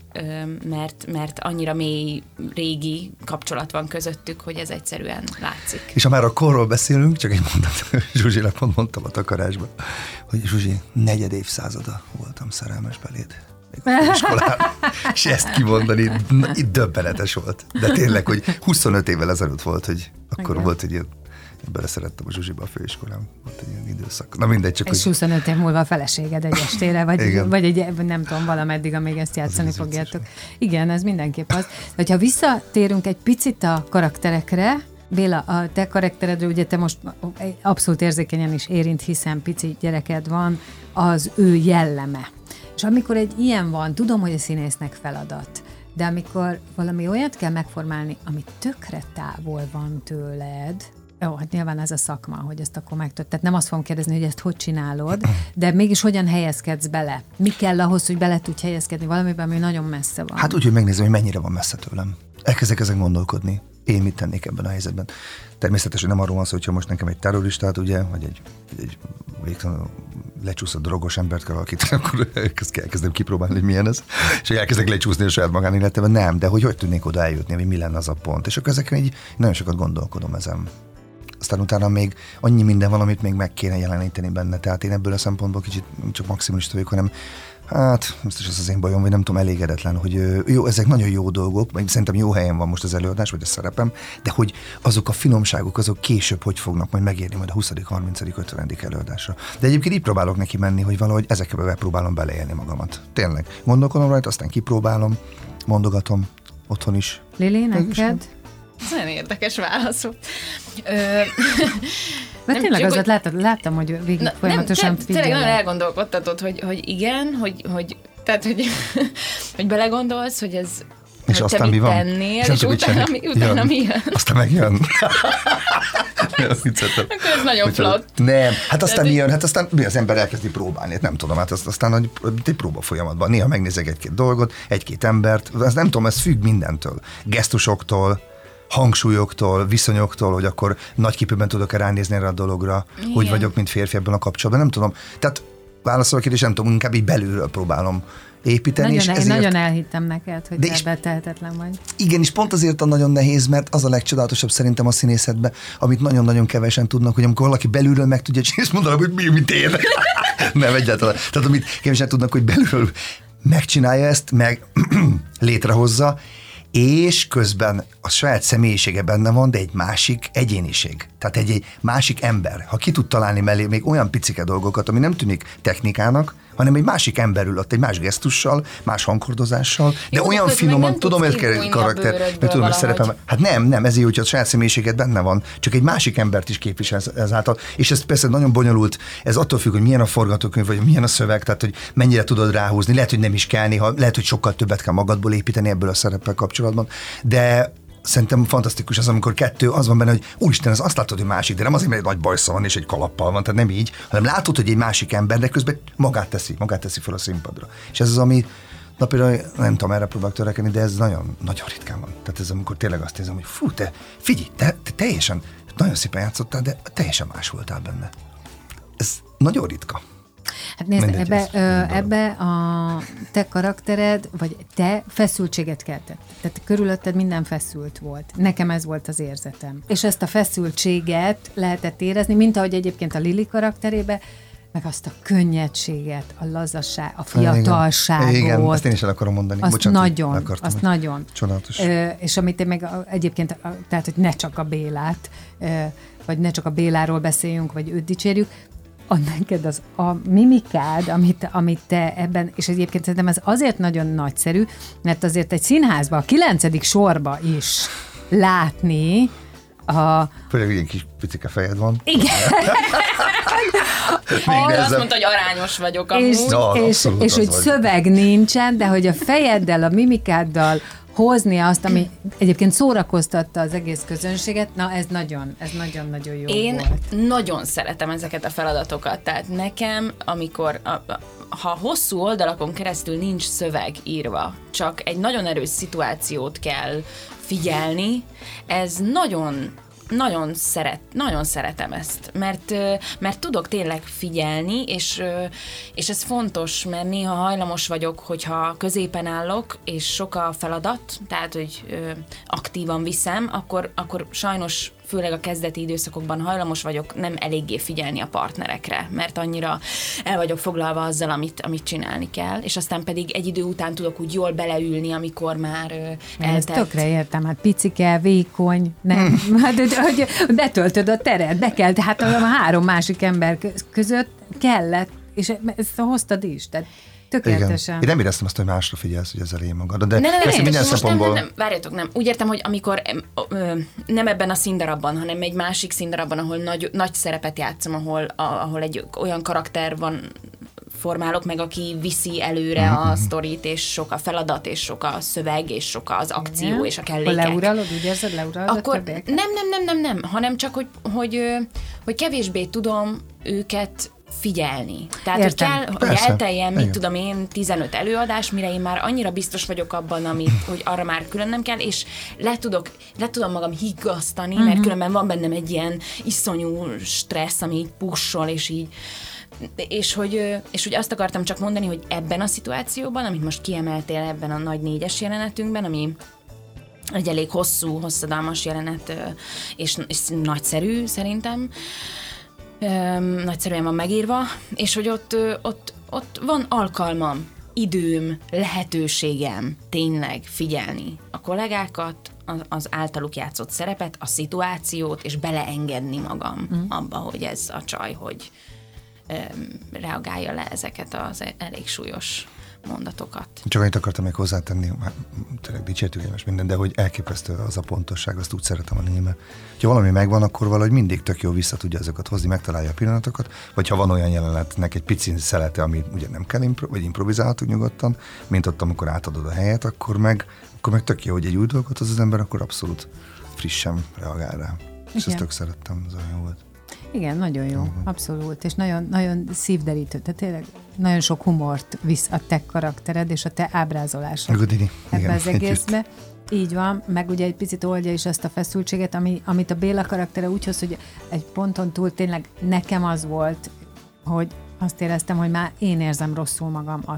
mert, mert annyira mély, régi kapcsolat van közöttük, hogy ez egyszerűen látszik.
És ha már a korról beszélünk, csak egy mondat, Zsuzsinak mondtam a takarásban, hogy Zsuzsi, negyed évszázada voltam szerelmes beléd és ezt kimondani, itt döbbenetes volt. De tényleg, hogy 25 évvel ezelőtt volt, hogy akkor Igen. volt egy ilyen beleszerettem a Zsuzsiba a főiskolám. Volt egy ilyen időszak. Na mindegy, csak
És hogy... 25 év múlva a feleséged egy estére, vagy, vagy egy, nem tudom, valameddig, amíg ezt játszani az fogjátok. Igen, ez mindenképp az. Hogyha visszatérünk egy picit a karakterekre, Béla, a te karakteredről ugye te most abszolút érzékenyen is érint, hiszen pici gyereked van, az ő jelleme. És amikor egy ilyen van, tudom, hogy a színésznek feladat, de amikor valami olyat kell megformálni, ami tökre távol van tőled, Jó, hát nyilván ez a szakma, hogy ezt akkor megtört. Tehát nem azt fogom kérdezni, hogy ezt hogy csinálod, de mégis hogyan helyezkedsz bele? Mi kell ahhoz, hogy bele tudj helyezkedni valamiben, ami nagyon messze van?
Hát úgy, hogy megnézem, hogy mennyire van messze tőlem. Elkezdek ezen gondolkodni. Én mit tennék ebben a helyzetben? Természetesen nem arról van szó, hogyha most nekem egy terroristát, ugye, vagy egy, egy végtelenül lecsúszott drogos embert kell alakítani, akkor elkezdem kipróbálni, hogy milyen ez, és elkezdek lecsúszni a saját magánéletében. Nem, de hogy hogy tudnék oda eljutni, hogy mi lenne az a pont. És akkor ezeken így nagyon sokat gondolkodom ezen aztán utána még annyi minden van, amit még meg kéne jeleníteni benne. Tehát én ebből a szempontból kicsit csak maximalista vagyok, hanem Hát, biztos ez az én bajom, vagy nem tudom, elégedetlen, hogy jó, ezek nagyon jó dolgok, vagy szerintem jó helyen van most az előadás, vagy a szerepem, de hogy azok a finomságok, azok később hogy fognak majd megérni majd a 20., 30., 50. előadásra. De egyébként így próbálok neki menni, hogy valahogy ezekbe bepróbálom beleélni magamat. Tényleg. Gondolkodom rajta, aztán kipróbálom, mondogatom otthon is.
Lili, neked?
Ez nagyon érdekes válasz
Mert tényleg csak, azért láttam, láttam, hogy végig na, folyamatosan nem,
Tényleg nagyon elgondolkodtatod, hogy, hogy igen, hogy, hogy tehát, hogy, hogy belegondolsz, hogy ez
és
hogy
aztán mi van?
Tennél, és, és utána, mi, utána jön. mi jön?
Aztán megjön.
Akkor ez nagyon flott.
Nem, hát aztán mi jön? Hát aztán mi az ember elkezdi próbálni, hát nem tudom, hát azt, aztán hogy egy próba folyamatban. Néha megnézek egy-két dolgot, egy-két embert, ez nem tudom, ez függ mindentől. Gesztusoktól, hangsúlyoktól, viszonyoktól, hogy akkor nagy képűben tudok-e ránézni erre a dologra, Igen. hogy vagyok, mint férfi ebben a kapcsolatban, nem tudom. Tehát válaszolok kérdés, nem tudom, inkább így belülről próbálom építeni.
Nagyon,
és
ezért... nagyon elhittem neked, hogy de te tehetetlen vagy.
Igen, és pont azért a nagyon nehéz, mert az a legcsodálatosabb szerintem a színészetben, amit nagyon-nagyon kevesen tudnak, hogy amikor valaki belülről meg tudja csinálni, és mondanak, hogy mi, mit én. Nem egyáltalán. Tehát amit kevesen tudnak, hogy belülről megcsinálja ezt, meg létrehozza, és közben a saját személyisége benne van, de egy másik egyéniség. Tehát egy, egy másik ember. Ha ki tud találni mellé még olyan picike dolgokat, ami nem tűnik technikának, hanem egy másik ember ül ott, egy más gesztussal, más hangkordozással, de Jó, olyan finoman, tudom, hogy kell karakter, mert tudom, hogy szerepem. Hát nem, nem, ezért, hogy a saját személyiséget benne van, csak egy másik embert is képvisel ezáltal. És ez persze nagyon bonyolult, ez attól függ, hogy milyen a forgatókönyv, vagy milyen a szöveg, tehát hogy mennyire tudod ráhúzni. Lehet, hogy nem is kell néha, lehet, hogy sokkal többet kell magadból építeni ebből a szereppel kapcsolatban, de szerintem fantasztikus az, amikor kettő az van benne, hogy úristen, az azt látod, hogy másik, de nem azért, mert egy nagy bajsza van és egy kalappal van, tehát nem így, hanem látod, hogy egy másik ember, de közben magát teszi, magát teszi fel a színpadra. És ez az, ami na például nem tudom, erre próbálok törekedni, de ez nagyon, nagyon ritkán van. Tehát ez amikor tényleg azt érzem, hogy fú, te figyelj, te, te teljesen, nagyon szépen játszottál, de teljesen más voltál benne. Ez nagyon ritka.
Hát nézd, Mindegy, ebbe, ö, ebbe a te karaktered, vagy te feszültséget keltett. Tehát körülötted minden feszült volt. Nekem ez volt az érzetem. És ezt a feszültséget lehetett érezni, mint ahogy egyébként a Lili karakterébe, meg azt a könnyedséget, a lazasság, a fiatalságot. Igen,
igen azt én is el akarom mondani.
Azt Bocsánat, nagyon, akartam, azt nagyon.
Csodálatos.
Ö, és amit én meg egyébként, tehát, hogy ne csak a Bélát, ö, vagy ne csak a Béláról beszéljünk, vagy őt dicsérjük, a neked az a mimikád, amit, amit te ebben, és egyébként szerintem ez azért nagyon nagyszerű, mert azért egy színházban, a kilencedik sorba is látni, a...
Főleg ilyen kis picike fejed van.
Igen.
Még azt mondta, hogy arányos vagyok amúgy.
És, no, és, és hogy szöveg nincsen, de hogy a fejeddel, a mimikáddal, hozni azt, ami egyébként szórakoztatta az egész közönséget, na ez nagyon, ez nagyon-nagyon jó
Én
volt.
nagyon szeretem ezeket a feladatokat, tehát nekem, amikor, a, a, ha hosszú oldalakon keresztül nincs szöveg írva, csak egy nagyon erős szituációt kell figyelni, ez nagyon nagyon, szeret, nagyon szeretem ezt, mert, mert tudok tényleg figyelni, és, és ez fontos, mert néha hajlamos vagyok, hogyha középen állok, és sok a feladat, tehát, hogy aktívan viszem, akkor, akkor sajnos főleg a kezdeti időszakokban hajlamos vagyok nem eléggé figyelni a partnerekre, mert annyira el vagyok foglalva azzal, amit, amit csinálni kell, és aztán pedig egy idő után tudok úgy jól beleülni, amikor már eltelt.
Ezt tökre értem, hát picike, vékony, nem, hmm. hát hogy betöltöd a teret, be kell, tehát a három másik ember között kellett, és ezt hoztad is, tehát Tökéletesen.
Igen. Én nem éreztem azt, hogy másra figyelsz, hogy ez elé magad. De
ne, ne,
ne, minden szempontból...
Nem, nem, várjatok, nem. Úgy értem, hogy amikor nem ebben a színdarabban, hanem egy másik színdarabban, ahol nagy, nagy szerepet játszom, ahol, ahol egy olyan karakter van formálok, meg aki viszi előre a sztorit, és sok a feladat, és sok a szöveg, és sok az akció,
Igen.
és a kellékek.
leuralod, úgy érzed, leuralod a
Akkor
többieket?
nem, nem, nem, nem, nem, hanem csak, hogy, hogy, ö, hogy kevésbé tudom őket figyelni. Tehát,
Értem.
hogy kell, hogy
Persze.
elteljen, mit
Igen.
tudom én, 15 előadás, mire én már annyira biztos vagyok abban, amit, hogy arra már külön nem kell, és le, tudok, le tudom magam higgasztani,
Mhm.
mert különben van bennem egy ilyen iszonyú stressz, ami így pussol, és így és hogy, és hogy azt akartam csak mondani, hogy ebben a szituációban, amit most kiemeltél ebben a nagy négyes jelenetünkben, ami egy elég hosszú, hosszadalmas jelenet, és, és nagyszerű szerintem, nagyszerűen van megírva, és hogy ott, ott, ott van alkalmam, időm, lehetőségem tényleg figyelni a kollégákat, az, általuk játszott szerepet, a szituációt, és beleengedni magam mm. abba, hogy ez a csaj, hogy reagálja le ezeket az e- elég súlyos mondatokat.
Csak annyit akartam még hozzátenni, hát, tényleg dicsértük minden, de hogy elképesztő az a pontosság, azt úgy szeretem a német. Ha valami megvan, akkor valahogy mindig tök jó vissza tudja azokat hozni, megtalálja a pillanatokat, vagy ha van olyan jelenetnek egy pici szelete, ami ugye nem kell impro- vagy improvizálhatunk nyugodtan, mint ott, amikor átadod a helyet, akkor meg, akkor meg tök jó, hogy egy új dolgot az az ember, akkor abszolút frissen reagál rá. És ezt
Igen.
tök szerettem, az olyan jó volt.
Igen, nagyon jó, abszolút, és nagyon, nagyon szívderítő, tehát tényleg nagyon sok humort visz a te karaktered és a te ábrázolásod
Meg a Dini.
ebbe
Igen,
az egészbe. Így van, meg ugye egy picit oldja is ezt a feszültséget, ami, amit a Béla karaktere úgy hoz, hogy egy ponton túl tényleg nekem az volt, hogy azt éreztem, hogy már én érzem rosszul magam a,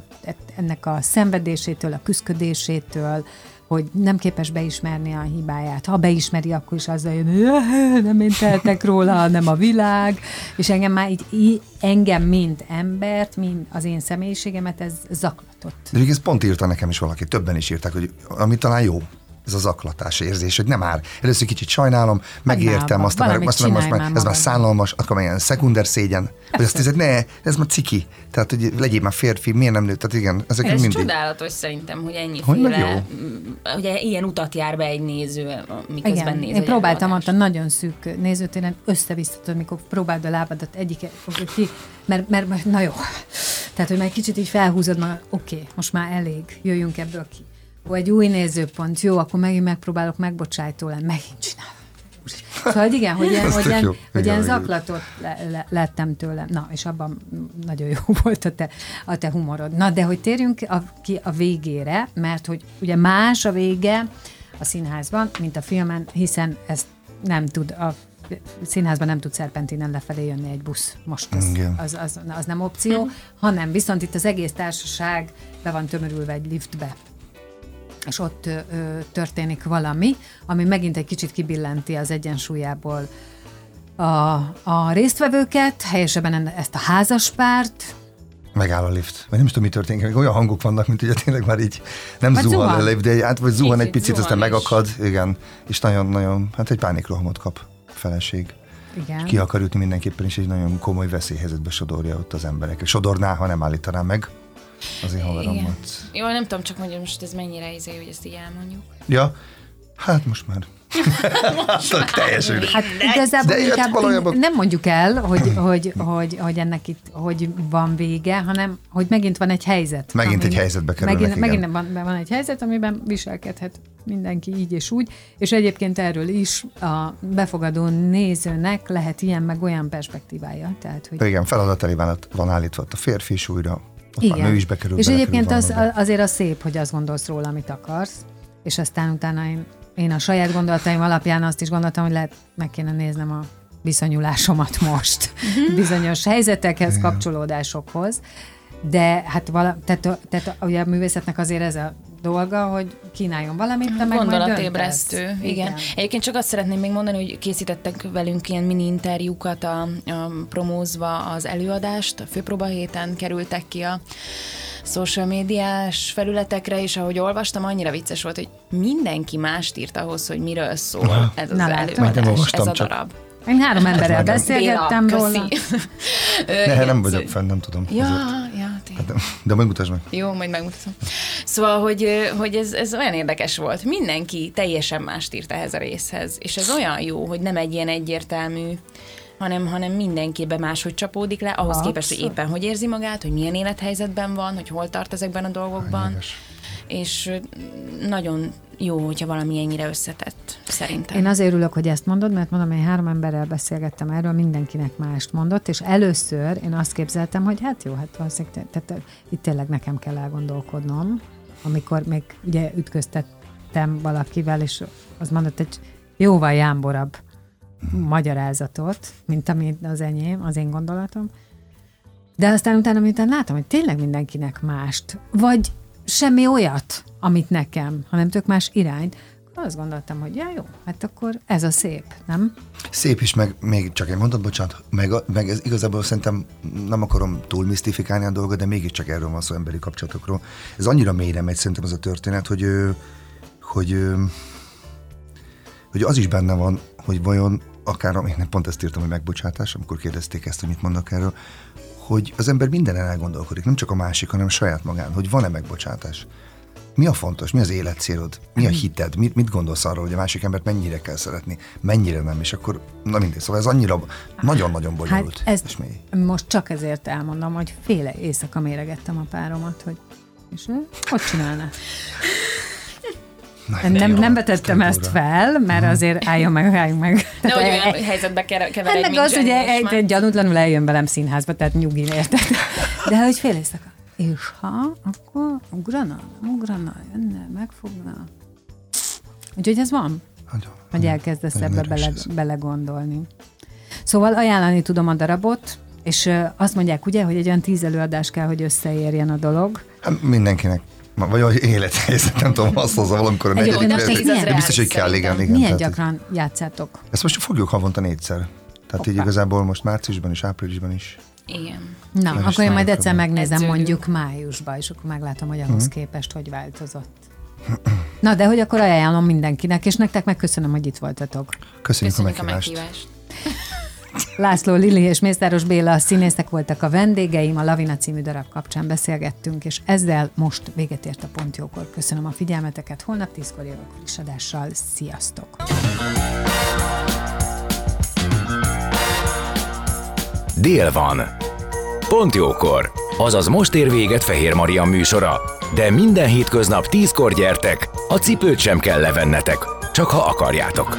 ennek a szenvedésétől, a küszködésétől, hogy nem képes beismerni a hibáját. Ha beismeri, akkor is azzal jön, hogy nem én tehetek róla, hanem a világ, és engem már így, engem, mint embert, mint az én személyiségemet, ez zaklatott.
De ez pont írta nekem is valaki, többen is írták, hogy ami talán jó, ez az zaklatás érzés, hogy nem már. Először kicsit sajnálom, megértem,
már,
azt
valamit
azt mondom, most már,
már
ez már szánalmas, akkor már ilyen szekunder szégyen, hogy azt hiszed, ne, ez már ciki. Tehát, hogy legyél már férfi, miért nem nő? Tehát igen, ezek
Ez
mindig.
csodálatos szerintem, hogy ennyi
Hogy
féle,
jó.
ugye ilyen utat jár be egy néző, miközben
Igen,
néz
én próbáltam ott a nagyon szűk nézőtéren össze-vissza, tudod, mikor próbáld a lábadat egyik ki, mert, mert, mert, na jó. Tehát, hogy már egy kicsit így felhúzod magad, oké, okay, most már elég, jöjjünk ebből ki. Egy új nézőpont, jó, akkor megint megpróbálok megbocsájtól lenni, megint csinálom. Szóval igen, hogy ilyen, hogy ilyen, hogy
Igen,
ilyen zaklatott le, le, lettem tőle. Na, és abban nagyon jó volt a te, a te humorod. Na, de hogy térjünk a, ki a végére, mert hogy ugye más a vége a színházban, mint a filmen, hiszen ezt nem tud a színházban nem tud szerpentinen lefelé jönni egy busz. Most
Igen.
az, az, az nem opció, hanem viszont itt az egész társaság be van tömörülve egy liftbe és ott ö, történik valami, ami megint egy kicsit kibillenti az egyensúlyából a, a résztvevőket, helyesebben ezt a házaspárt,
Megáll a lift. Vagy nem is tudom, mi történik. Olyan hangok vannak, mint ugye tényleg már így nem
Vagy
zuhan,
zuhan.
a lift, de át, vagy zuhan egy picit, aztán
zuhan is.
megakad. Igen. És nagyon-nagyon, hát egy pánikrohamot kap a feleség.
igen,
Ki akar jutni mindenképpen, és egy nagyon komoly veszélyhelyzetbe sodorja ott az emberek. Sodorná, ha nem állítaná meg az én
Igen. Jó, nem tudom csak, hogy most ez mennyire izé, hogy ezt így elmondjuk.
Ja, hát most már. hát, teljesen.
Hát igazából
De
inkább
valójában-
nem mondjuk el, hogy, hogy, hogy, hogy ennek itt hogy van vége, hanem hogy megint van egy helyzet.
Megint egy helyzetbe kerülnek,
megint,
igen.
megint van, van egy helyzet, amiben viselkedhet mindenki így és úgy, és egyébként erről is a befogadó nézőnek lehet ilyen meg olyan perspektívája. Tehát, hogy
Igen, feladat elé van, állítva a férfi is újra, a nő is bekerül.
És egyébként az, azért az szép, hogy azt gondolsz róla, amit akarsz, és aztán utána én, én a saját gondolataim alapján azt is gondoltam, hogy lehet meg kéne néznem a viszonyulásomat most bizonyos helyzetekhez, kapcsolódásokhoz, de hát vala, tehát, tehát ugye a művészetnek azért ez a dolga, hogy kínáljon valamit, te meg
Gondolatébresztő, igen. igen. Egyébként csak azt szeretném még mondani, hogy készítettek velünk ilyen mini interjúkat a, a promózva az előadást, a főpróba héten kerültek ki a social médiás felületekre, és ahogy olvastam, annyira vicces volt, hogy mindenki mást írt ahhoz, hogy miről szól ez az
Na,
előadás, ez a
csak.
darab.
Én három emberrel beszélgettem
Béla,
róla.
Ne, nem vagyok fenn, nem tudom.
Ja.
De, de majd mutasd meg.
Jó, majd megmutatom. Szóval, hogy, hogy ez, ez olyan érdekes volt. Mindenki teljesen mást írt ehhez a részhez. És ez olyan jó, hogy nem egy ilyen egyértelmű hanem, hanem mindenkibe máshogy csapódik le, ahhoz
Abszolút.
képest, hogy éppen hogy érzi magát, hogy milyen élethelyzetben van, hogy hol tart ezekben a dolgokban.
Lényeges.
És nagyon jó, hogyha valami ennyire összetett, szerintem.
Én azért örülök, hogy ezt mondod, mert mondom, én három emberrel beszélgettem erről, mindenkinek mást mondott, és először én azt képzeltem, hogy hát jó, hát valószínűleg, te- tehát itt tényleg nekem kell elgondolkodnom, amikor még ugye ütköztettem valakivel, és az mondott egy jóval jámborabb magyarázatot, mint ami az enyém, az én gondolatom. De aztán utána, miután látom, hogy tényleg mindenkinek mást, vagy semmi olyat, amit nekem, hanem tök más irányt, azt gondoltam, hogy ja, jó, hát akkor ez a szép, nem?
Szép is, meg még csak egy mondat, bocsánat, meg, meg ez igazából szerintem nem akarom túl misztifikálni a dolgot, de mégiscsak erről van szó emberi kapcsolatokról. Ez annyira mélyre megy szerintem az a történet, hogy, hogy, hogy az is benne van, hogy vajon akár, én pont ezt írtam, hogy megbocsátás, amikor kérdezték ezt, hogy mit mondok erről, hogy az ember minden elgondolkodik, nem csak a másik, hanem saját magán, hogy van-e megbocsátás. Mi a fontos? Mi az életcélod? Mi a hited? Mit, mit gondolsz arról, hogy a másik embert mennyire kell szeretni? Mennyire nem? És akkor, na mindegy, szóval ez annyira nagyon-nagyon bonyolult.
Hát ez most csak ezért elmondom, hogy féle éjszaka méregettem a páromat, hogy és hogy csinálná? Nem,
jó,
nem betettem
tök
ezt fel, mert azért álljon meg, álljunk meg.
Nehogy
Tehát,
olyan
e-
helyzetbe kever- keveredj,
Hát meg az, ugye egy, egy gyanútlanul eljön velem színházba, tehát nyugin érted. De hogy fél éjszaka. És ha, akkor ugrana, nem ugrana, jönne, megfogna. Úgyhogy ez van,
Nagyon,
hogy elkezdesz
nagyon
ebbe bele, belegondolni. Szóval ajánlani tudom a darabot, és azt mondják ugye, hogy egy olyan tíz előadás kell, hogy összeérjen a dolog.
Hát mindenkinek. Ma- Vagy hogy élethelyzet, nem tudom, azt hozza valamikor a negyedik De biztos, hogy kell, igen, igen.
Milyen gyakran játszátok?
Ezt most fogjuk havonta négyszer. Tehát így igazából most márciusban is, áprilisban is.
Igen.
Na,
is
akkor én majd egyszer megnézem mondjuk májusban, és akkor meglátom, hogy
Mhm.
ahhoz képest hogy változott. Na, de hogy akkor ajánlom mindenkinek, és nektek megköszönöm, hogy itt voltatok.
Köszönjük,
Köszönjük
a
a meghívást.
László Lili és Mészáros Béla színészek voltak a vendégeim, a Lavina című darab kapcsán beszélgettünk, és ezzel most véget ért a Pontjókor. Köszönöm a figyelmeteket, holnap tízkor jövök friss adással. Sziasztok!
Dél van. Pont jókor. Azaz most ér véget Fehér Maria műsora. De minden hétköznap tízkor gyertek, a cipőt sem kell levennetek, csak ha akarjátok.